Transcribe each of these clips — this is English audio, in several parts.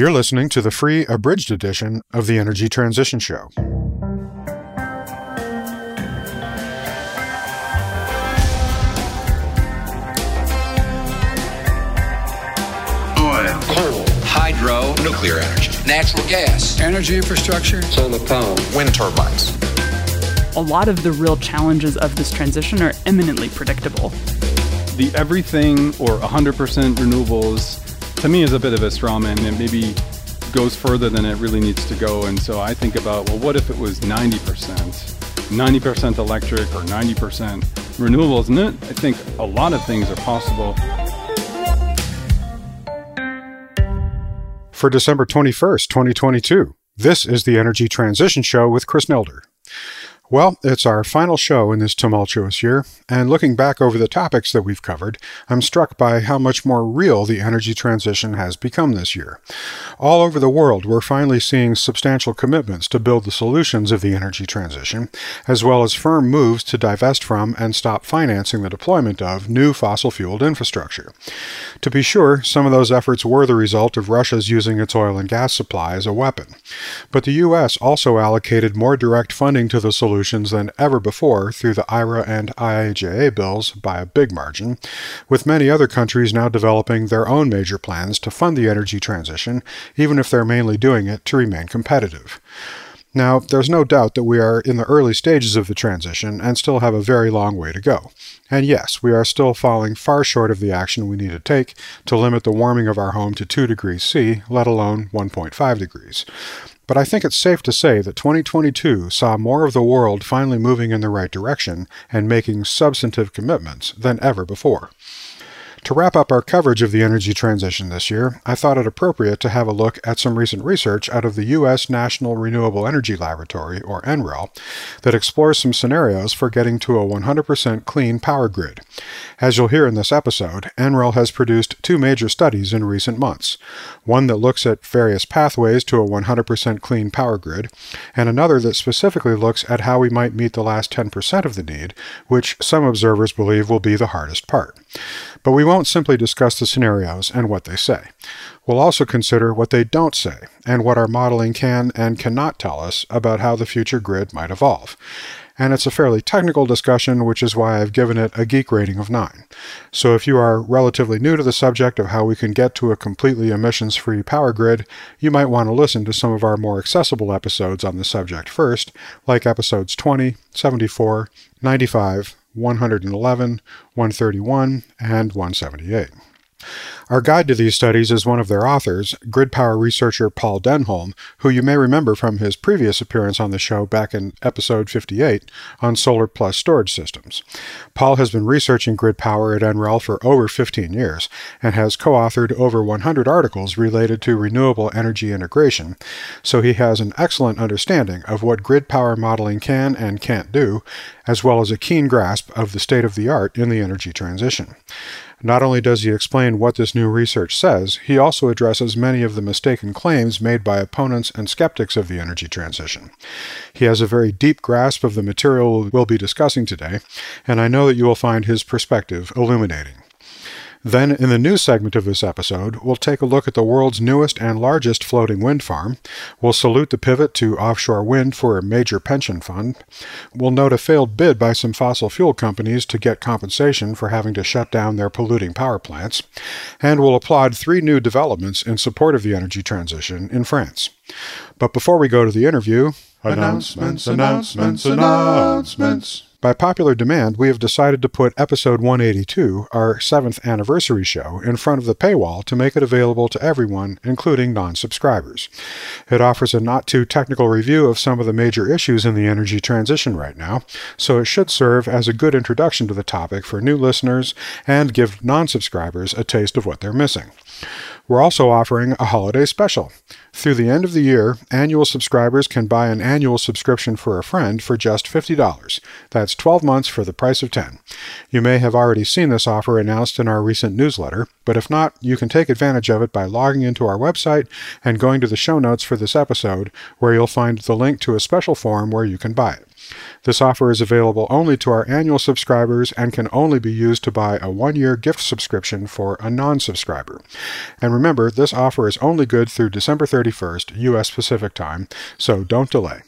You're listening to the free abridged edition of the Energy Transition Show. Oil, coal, hydro, nuclear energy, natural gas, energy infrastructure, solar power, wind turbines. A lot of the real challenges of this transition are eminently predictable. The everything or 100% renewables to me is a bit of a straw man and maybe goes further than it really needs to go. And so I think about, well, what if it was 90%? 90% electric or 90% renewables? And I think a lot of things are possible. For December 21st, 2022, this is the Energy Transition Show with Chris Nelder. Well, it's our final show in this tumultuous year, and looking back over the topics that we've covered, I'm struck by how much more real the energy transition has become this year. All over the world, we're finally seeing substantial commitments to build the solutions of the energy transition, as well as firm moves to divest from and stop financing the deployment of new fossil fueled infrastructure. To be sure, some of those efforts were the result of Russia's using its oil and gas supply as a weapon. But the U.S. also allocated more direct funding to the solution solutions than ever before through the IRA and IIJA bills by a big margin, with many other countries now developing their own major plans to fund the energy transition, even if they're mainly doing it to remain competitive. Now, there's no doubt that we are in the early stages of the transition and still have a very long way to go. And yes, we are still falling far short of the action we need to take to limit the warming of our home to 2 degrees C, let alone 1.5 degrees. But I think it's safe to say that 2022 saw more of the world finally moving in the right direction and making substantive commitments than ever before. To wrap up our coverage of the energy transition this year, I thought it appropriate to have a look at some recent research out of the U.S. National Renewable Energy Laboratory, or NREL, that explores some scenarios for getting to a 100% clean power grid. As you'll hear in this episode, NREL has produced two major studies in recent months one that looks at various pathways to a 100% clean power grid, and another that specifically looks at how we might meet the last 10% of the need, which some observers believe will be the hardest part. But we won't simply discuss the scenarios and what they say. We'll also consider what they don't say and what our modeling can and cannot tell us about how the future grid might evolve. And it's a fairly technical discussion, which is why I've given it a geek rating of 9. So if you are relatively new to the subject of how we can get to a completely emissions free power grid, you might want to listen to some of our more accessible episodes on the subject first, like episodes 20, 74, 95, 111, 131, and 178. Our guide to these studies is one of their authors, grid power researcher Paul Denholm, who you may remember from his previous appearance on the show back in episode 58 on solar plus storage systems. Paul has been researching grid power at NREL for over 15 years and has co authored over 100 articles related to renewable energy integration, so he has an excellent understanding of what grid power modeling can and can't do, as well as a keen grasp of the state of the art in the energy transition. Not only does he explain what this new research says, he also addresses many of the mistaken claims made by opponents and skeptics of the energy transition. He has a very deep grasp of the material we'll be discussing today, and I know that you will find his perspective illuminating. Then, in the news segment of this episode, we'll take a look at the world's newest and largest floating wind farm. We'll salute the pivot to offshore wind for a major pension fund. We'll note a failed bid by some fossil fuel companies to get compensation for having to shut down their polluting power plants. And we'll applaud three new developments in support of the energy transition in France. But before we go to the interview, announcements, announcements, announcements. By popular demand, we have decided to put episode 182, our seventh anniversary show, in front of the paywall to make it available to everyone, including non subscribers. It offers a not too technical review of some of the major issues in the energy transition right now, so it should serve as a good introduction to the topic for new listeners and give non subscribers a taste of what they're missing. We're also offering a holiday special. Through the end of the year, annual subscribers can buy an annual subscription for a friend for just $50. That's 12 months for the price of 10. You may have already seen this offer announced in our recent newsletter, but if not, you can take advantage of it by logging into our website and going to the show notes for this episode, where you'll find the link to a special form where you can buy it. This offer is available only to our annual subscribers and can only be used to buy a one year gift subscription for a non subscriber. And remember, this offer is only good through December 31st, U.S. Pacific Time, so don't delay.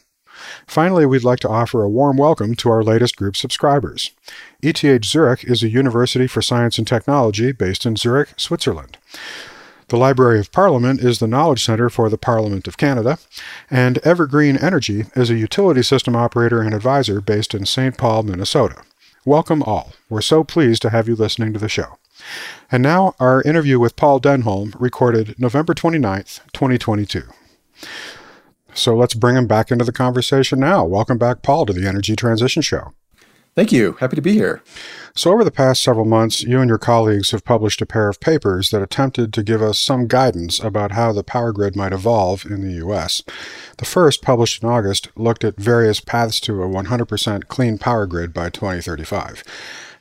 Finally, we'd like to offer a warm welcome to our latest group subscribers. ETH Zurich is a university for science and technology based in Zurich, Switzerland. The Library of Parliament is the knowledge center for the Parliament of Canada, and Evergreen Energy is a utility system operator and advisor based in St. Paul, Minnesota. Welcome all. We're so pleased to have you listening to the show. And now, our interview with Paul Denholm, recorded November 29th, 2022. So let's bring him back into the conversation now. Welcome back, Paul, to the Energy Transition Show. Thank you. Happy to be here. So, over the past several months, you and your colleagues have published a pair of papers that attempted to give us some guidance about how the power grid might evolve in the U.S. The first, published in August, looked at various paths to a 100% clean power grid by 2035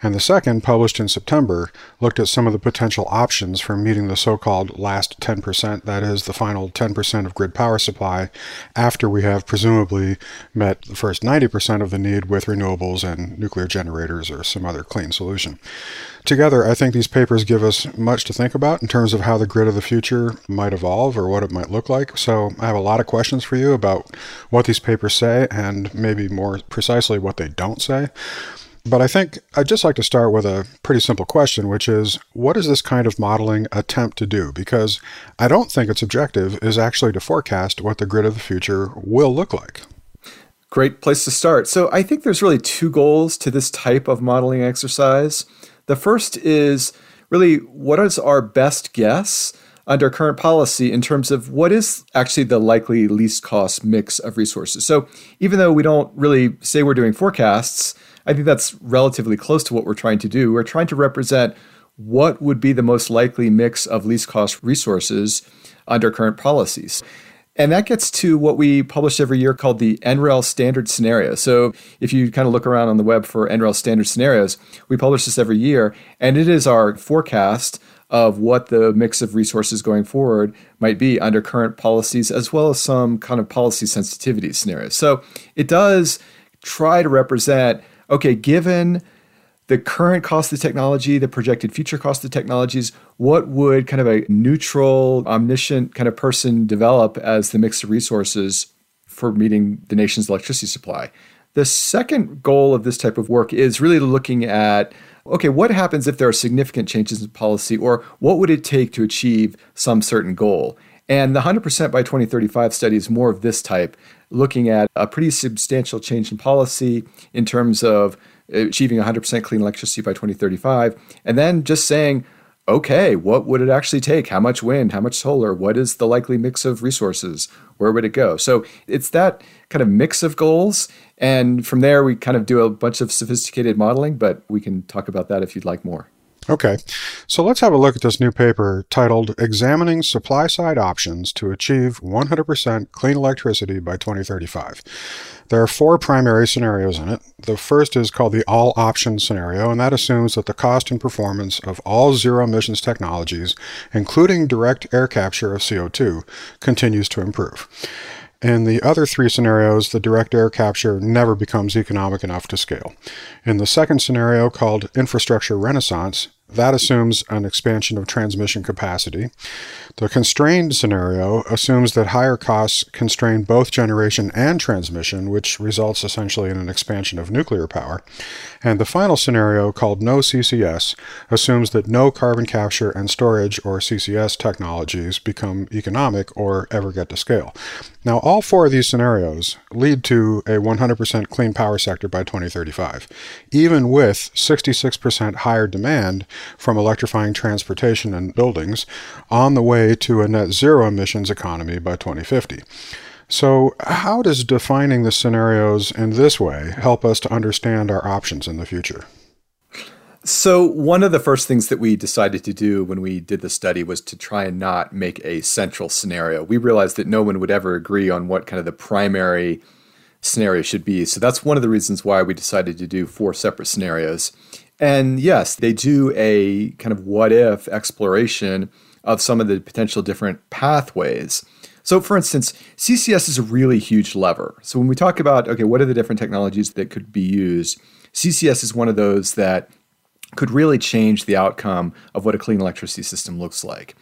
and the second, published in September, looked at some of the potential options for meeting the so called last 10%, that is, the final 10% of grid power supply, after we have presumably met the first 90% of the need with renewables and nuclear generators or some other clean solution. Together, I think these papers give us much to think about in terms of how the grid of the future might evolve or what it might look like. So, I have a lot of questions for you about what these papers say and maybe more precisely what they don't say. But I think I'd just like to start with a pretty simple question, which is what does this kind of modeling attempt to do? Because I don't think its objective is actually to forecast what the grid of the future will look like. Great place to start. So I think there's really two goals to this type of modeling exercise. The first is really what is our best guess under current policy in terms of what is actually the likely least cost mix of resources. So even though we don't really say we're doing forecasts, I think that's relatively close to what we're trying to do. We're trying to represent what would be the most likely mix of least cost resources under current policies. And that gets to what we publish every year called the NREL standard scenario. So if you kind of look around on the web for NREL standard scenarios, we publish this every year, and it is our forecast of what the mix of resources going forward might be under current policies, as well as some kind of policy sensitivity scenarios. So it does try to represent okay, given the current cost of the technology, the projected future cost of the technologies, what would kind of a neutral, omniscient kind of person develop as the mix of resources for meeting the nation's electricity supply? The second goal of this type of work is really looking at okay, what happens if there are significant changes in policy, or what would it take to achieve some certain goal? And the 100% by 2035 study is more of this type, looking at a pretty substantial change in policy in terms of achieving 100% clean electricity by 2035, and then just saying, okay, what would it actually take? How much wind? How much solar? What is the likely mix of resources? Where would it go? So it's that kind of mix of goals. And from there, we kind of do a bunch of sophisticated modeling, but we can talk about that if you'd like more. Okay, so let's have a look at this new paper titled Examining Supply Side Options to Achieve 100% Clean Electricity by 2035. There are four primary scenarios in it. The first is called the all options scenario, and that assumes that the cost and performance of all zero emissions technologies, including direct air capture of CO2, continues to improve. In the other three scenarios, the direct air capture never becomes economic enough to scale. In the second scenario, called infrastructure renaissance, that assumes an expansion of transmission capacity. The constrained scenario assumes that higher costs constrain both generation and transmission, which results essentially in an expansion of nuclear power. And the final scenario, called no CCS, assumes that no carbon capture and storage or CCS technologies become economic or ever get to scale. Now, all four of these scenarios lead to a 100% clean power sector by 2035, even with 66% higher demand from electrifying transportation and buildings on the way to a net zero emissions economy by 2050. So, how does defining the scenarios in this way help us to understand our options in the future? So, one of the first things that we decided to do when we did the study was to try and not make a central scenario. We realized that no one would ever agree on what kind of the primary scenario should be. So, that's one of the reasons why we decided to do four separate scenarios. And yes, they do a kind of what if exploration of some of the potential different pathways. So, for instance, CCS is a really huge lever. So, when we talk about, okay, what are the different technologies that could be used, CCS is one of those that could really change the outcome of what a clean electricity system looks like.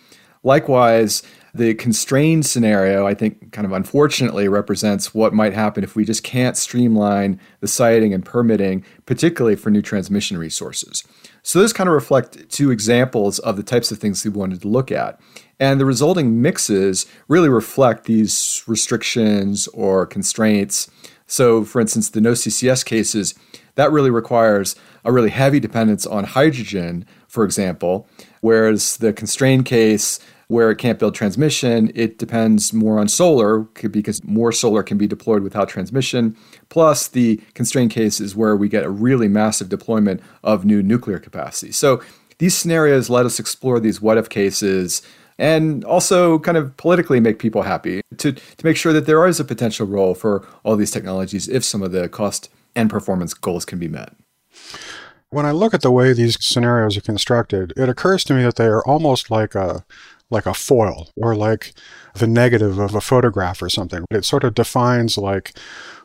Likewise, the constrained scenario, I think, kind of unfortunately represents what might happen if we just can't streamline the siting and permitting, particularly for new transmission resources. So, those kind of reflect two examples of the types of things we wanted to look at. And the resulting mixes really reflect these restrictions or constraints. So, for instance, the no CCS cases, that really requires a really heavy dependence on hydrogen, for example, whereas the constrained case, where it can't build transmission, it depends more on solar because more solar can be deployed without transmission. Plus, the constrained case is where we get a really massive deployment of new nuclear capacity. So, these scenarios let us explore these what if cases and also kind of politically make people happy to, to make sure that there is a potential role for all these technologies if some of the cost and performance goals can be met. When I look at the way these scenarios are constructed, it occurs to me that they are almost like a like a foil or like the negative of a photograph or something. It sort of defines like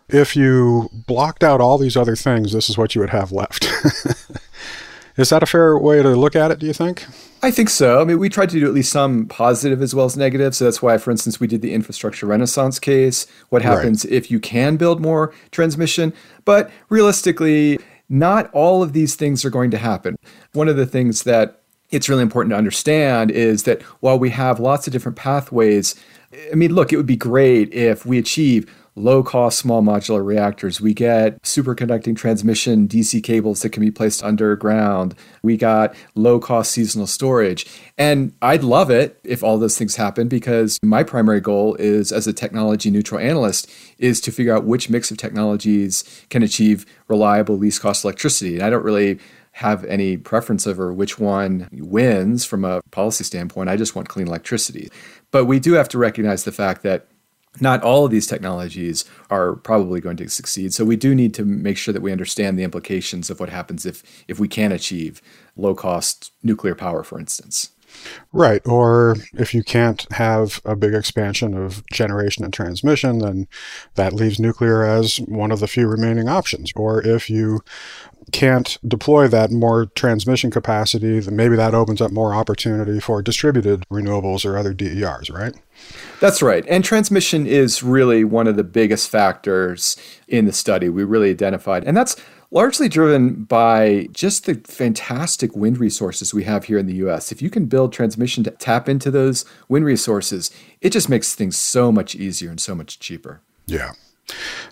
if you blocked out all these other things, this is what you would have left. is that a fair way to look at it, do you think? I think so. I mean, we tried to do at least some positive as well as negative. So that's why, for instance, we did the infrastructure renaissance case. What happens right. if you can build more transmission? But realistically, not all of these things are going to happen. One of the things that it's really important to understand is that while we have lots of different pathways, I mean, look, it would be great if we achieve low cost small modular reactors. We get superconducting transmission DC cables that can be placed underground. We got low cost seasonal storage. And I'd love it if all those things happen because my primary goal is as a technology neutral analyst is to figure out which mix of technologies can achieve reliable least cost electricity. And I don't really have any preference over which one wins from a policy standpoint. I just want clean electricity. But we do have to recognize the fact that not all of these technologies are probably going to succeed. So we do need to make sure that we understand the implications of what happens if if we can achieve low cost nuclear power, for instance. Right. Or if you can't have a big expansion of generation and transmission, then that leaves nuclear as one of the few remaining options. Or if you can't deploy that more transmission capacity, then maybe that opens up more opportunity for distributed renewables or other DERs, right? That's right. And transmission is really one of the biggest factors in the study we really identified. And that's largely driven by just the fantastic wind resources we have here in the US. If you can build transmission to tap into those wind resources, it just makes things so much easier and so much cheaper. Yeah.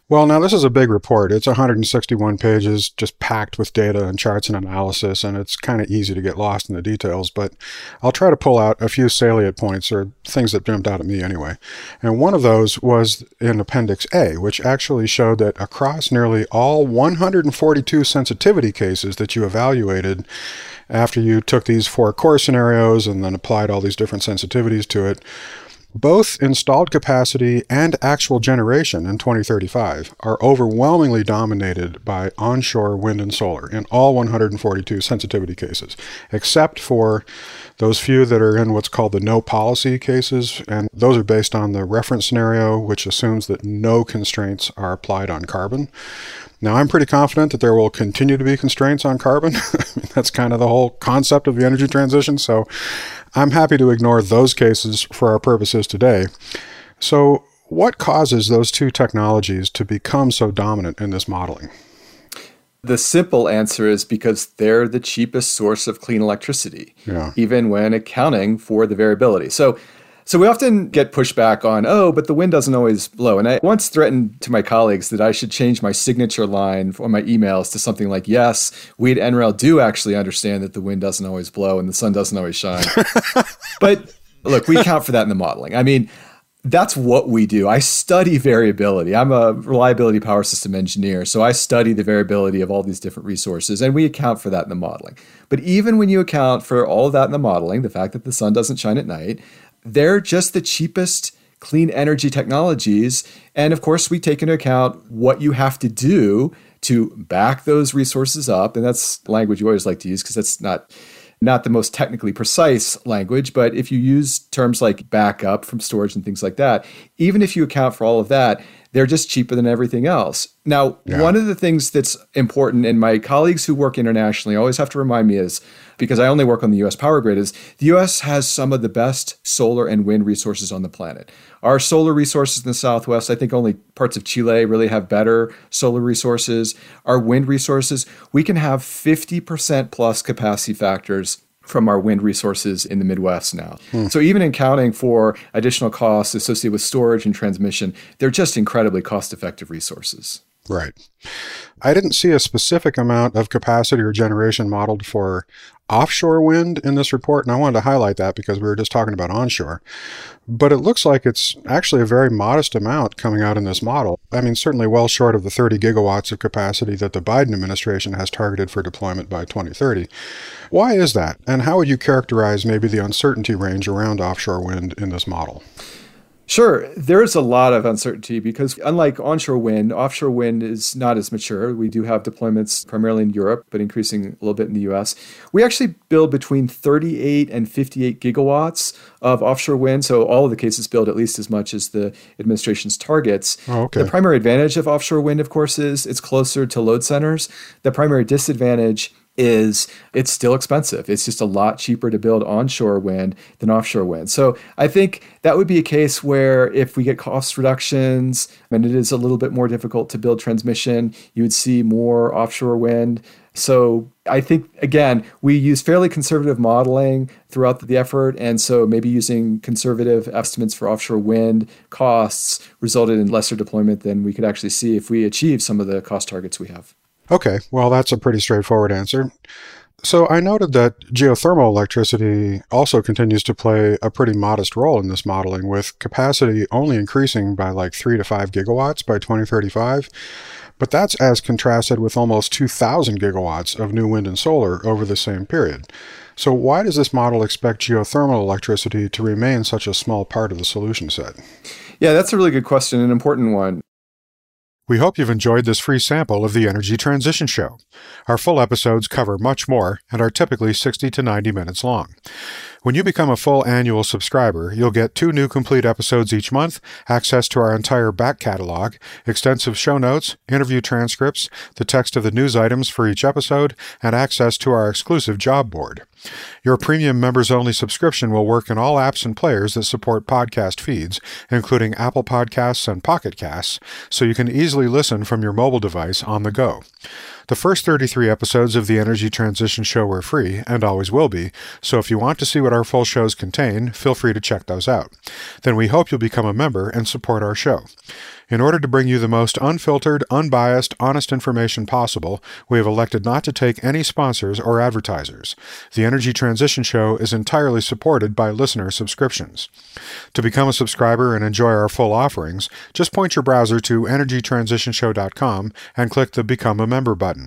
Well, now this is a big report. It's 161 pages, just packed with data and charts and analysis, and it's kind of easy to get lost in the details, but I'll try to pull out a few salient points or things that jumped out at me anyway. And one of those was in Appendix A, which actually showed that across nearly all 142 sensitivity cases that you evaluated, after you took these four core scenarios and then applied all these different sensitivities to it, both installed capacity and actual generation in 2035 are overwhelmingly dominated by onshore wind and solar in all 142 sensitivity cases, except for those few that are in what's called the no policy cases, and those are based on the reference scenario, which assumes that no constraints are applied on carbon. Now, I'm pretty confident that there will continue to be constraints on carbon. That's kind of the whole concept of the energy transition. So I'm happy to ignore those cases for our purposes today. So, what causes those two technologies to become so dominant in this modeling? The simple answer is because they're the cheapest source of clean electricity, yeah. even when accounting for the variability. So, so we often get pushback on, oh, but the wind doesn't always blow. And I once threatened to my colleagues that I should change my signature line on my emails to something like, yes, we at NREL do actually understand that the wind doesn't always blow and the sun doesn't always shine. but look, we account for that in the modeling. I mean, that's what we do. I study variability. I'm a reliability power system engineer, so I study the variability of all these different resources, and we account for that in the modeling. But even when you account for all of that in the modeling, the fact that the sun doesn't shine at night, they're just the cheapest clean energy technologies. And of course, we take into account what you have to do to back those resources up. And that's language you always like to use because that's not not the most technically precise language, but if you use terms like backup from storage and things like that, even if you account for all of that, they're just cheaper than everything else. Now, yeah. one of the things that's important, and my colleagues who work internationally always have to remind me is because I only work on the US power grid, is the US has some of the best solar and wind resources on the planet. Our solar resources in the Southwest, I think only parts of Chile really have better solar resources. Our wind resources, we can have 50% plus capacity factors from our wind resources in the Midwest now. Hmm. So even accounting for additional costs associated with storage and transmission, they're just incredibly cost effective resources. Right. I didn't see a specific amount of capacity or generation modeled for offshore wind in this report, and I wanted to highlight that because we were just talking about onshore. But it looks like it's actually a very modest amount coming out in this model. I mean, certainly well short of the 30 gigawatts of capacity that the Biden administration has targeted for deployment by 2030. Why is that? And how would you characterize maybe the uncertainty range around offshore wind in this model? Sure, there's a lot of uncertainty because unlike onshore wind, offshore wind is not as mature. We do have deployments primarily in Europe, but increasing a little bit in the US. We actually build between 38 and 58 gigawatts of offshore wind. So all of the cases build at least as much as the administration's targets. Oh, okay. The primary advantage of offshore wind, of course, is it's closer to load centers. The primary disadvantage is it's still expensive. It's just a lot cheaper to build onshore wind than offshore wind. So I think that would be a case where if we get cost reductions and it is a little bit more difficult to build transmission, you would see more offshore wind. So I think again, we use fairly conservative modeling throughout the effort and so maybe using conservative estimates for offshore wind costs resulted in lesser deployment than we could actually see if we achieve some of the cost targets we have. Okay, well, that's a pretty straightforward answer. So I noted that geothermal electricity also continues to play a pretty modest role in this modeling, with capacity only increasing by like 3 to 5 gigawatts by 2035. But that's as contrasted with almost 2,000 gigawatts of new wind and solar over the same period. So, why does this model expect geothermal electricity to remain such a small part of the solution set? Yeah, that's a really good question, an important one. We hope you've enjoyed this free sample of the Energy Transition Show. Our full episodes cover much more and are typically 60 to 90 minutes long. When you become a full annual subscriber, you'll get two new complete episodes each month, access to our entire back catalog, extensive show notes, interview transcripts, the text of the news items for each episode, and access to our exclusive job board. Your premium members only subscription will work in all apps and players that support podcast feeds, including Apple Podcasts and Pocket Casts, so you can easily listen from your mobile device on the go. The first 33 episodes of the Energy Transition Show were free, and always will be, so if you want to see what our full shows contain, feel free to check those out. Then we hope you'll become a member and support our show. In order to bring you the most unfiltered, unbiased, honest information possible, we have elected not to take any sponsors or advertisers. The Energy Transition Show is entirely supported by listener subscriptions. To become a subscriber and enjoy our full offerings, just point your browser to energytransitionshow.com and click the Become a Member button.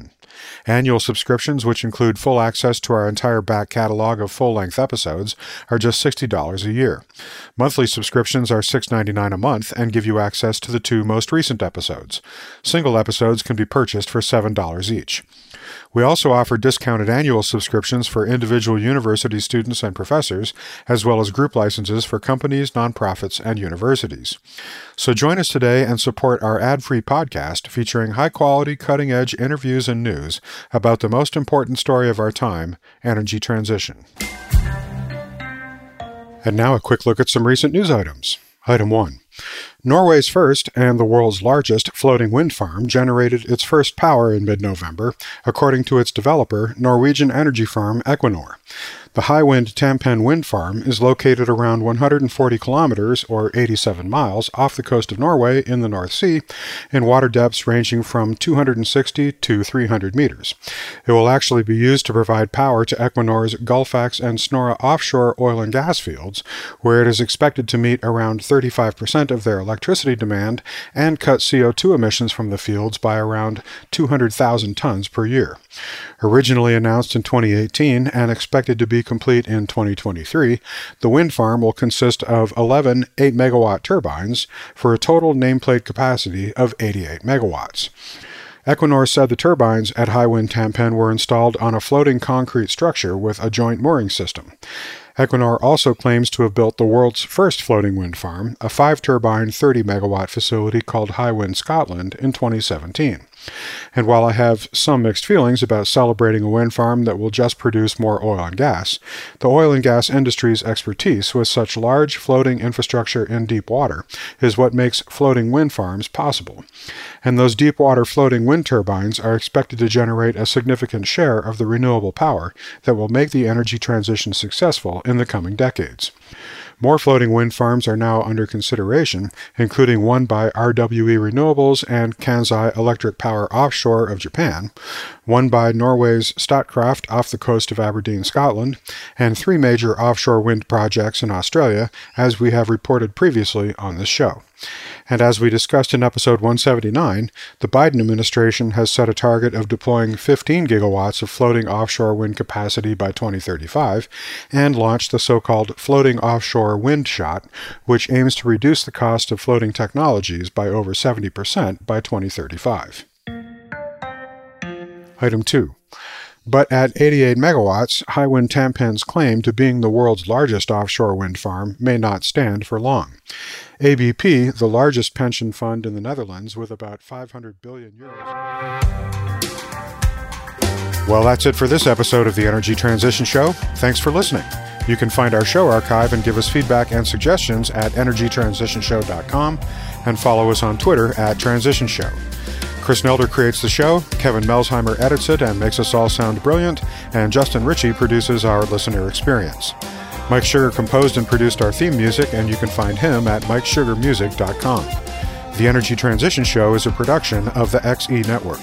Annual subscriptions, which include full access to our entire back catalog of full length episodes, are just $60 a year. Monthly subscriptions are $6.99 a month and give you access to the two most recent episodes. Single episodes can be purchased for $7 each. We also offer discounted annual subscriptions for individual university students and professors, as well as group licenses for companies, nonprofits, and universities. So join us today and support our ad free podcast featuring high quality, cutting edge interviews and news about the most important story of our time energy transition. And now a quick look at some recent news items. Item 1. Norway's first and the world's largest floating wind farm generated its first power in mid November, according to its developer, Norwegian energy firm Equinor. The Hywind Tampen wind farm is located around 140 kilometers, or 87 miles, off the coast of Norway in the North Sea, in water depths ranging from 260 to 300 meters. It will actually be used to provide power to Equinor's Gullfaks and Snorre offshore oil and gas fields, where it is expected to meet around 35% of their electricity demand and cut CO2 emissions from the fields by around 200,000 tons per year. Originally announced in 2018 and expected to be complete in 2023, the wind farm will consist of 11 8 megawatt turbines for a total nameplate capacity of 88 megawatts. Equinor said the turbines at Hywind Tampen were installed on a floating concrete structure with a joint mooring system. Equinor also claims to have built the world's first floating wind farm, a five turbine, 30 megawatt facility called Hywind Scotland, in 2017. And while I have some mixed feelings about celebrating a wind farm that will just produce more oil and gas, the oil and gas industry's expertise with such large floating infrastructure in deep water is what makes floating wind farms possible. And those deep water floating wind turbines are expected to generate a significant share of the renewable power that will make the energy transition successful in the coming decades. More floating wind farms are now under consideration, including one by RWE Renewables and Kansai Electric Power offshore of Japan, one by Norway's Statkraft off the coast of Aberdeen, Scotland, and three major offshore wind projects in Australia, as we have reported previously on this show. And as we discussed in episode 179, the Biden administration has set a target of deploying 15 gigawatts of floating offshore wind capacity by 2035 and launched the so called Floating Offshore Wind Shot, which aims to reduce the cost of floating technologies by over 70% by 2035. Item 2. But at 88 megawatts, Hywind Tampen's claim to being the world's largest offshore wind farm may not stand for long. ABP, the largest pension fund in the Netherlands with about 500 billion euros. Well, that's it for this episode of the Energy Transition Show. Thanks for listening. You can find our show archive and give us feedback and suggestions at energytransitionshow.com and follow us on Twitter at Transition Show. Chris Nelder creates the show, Kevin Melsheimer edits it and makes us all sound brilliant, and Justin Ritchie produces our listener experience. Mike Sugar composed and produced our theme music, and you can find him at MikeSugarMusic.com. The Energy Transition Show is a production of the XE Network.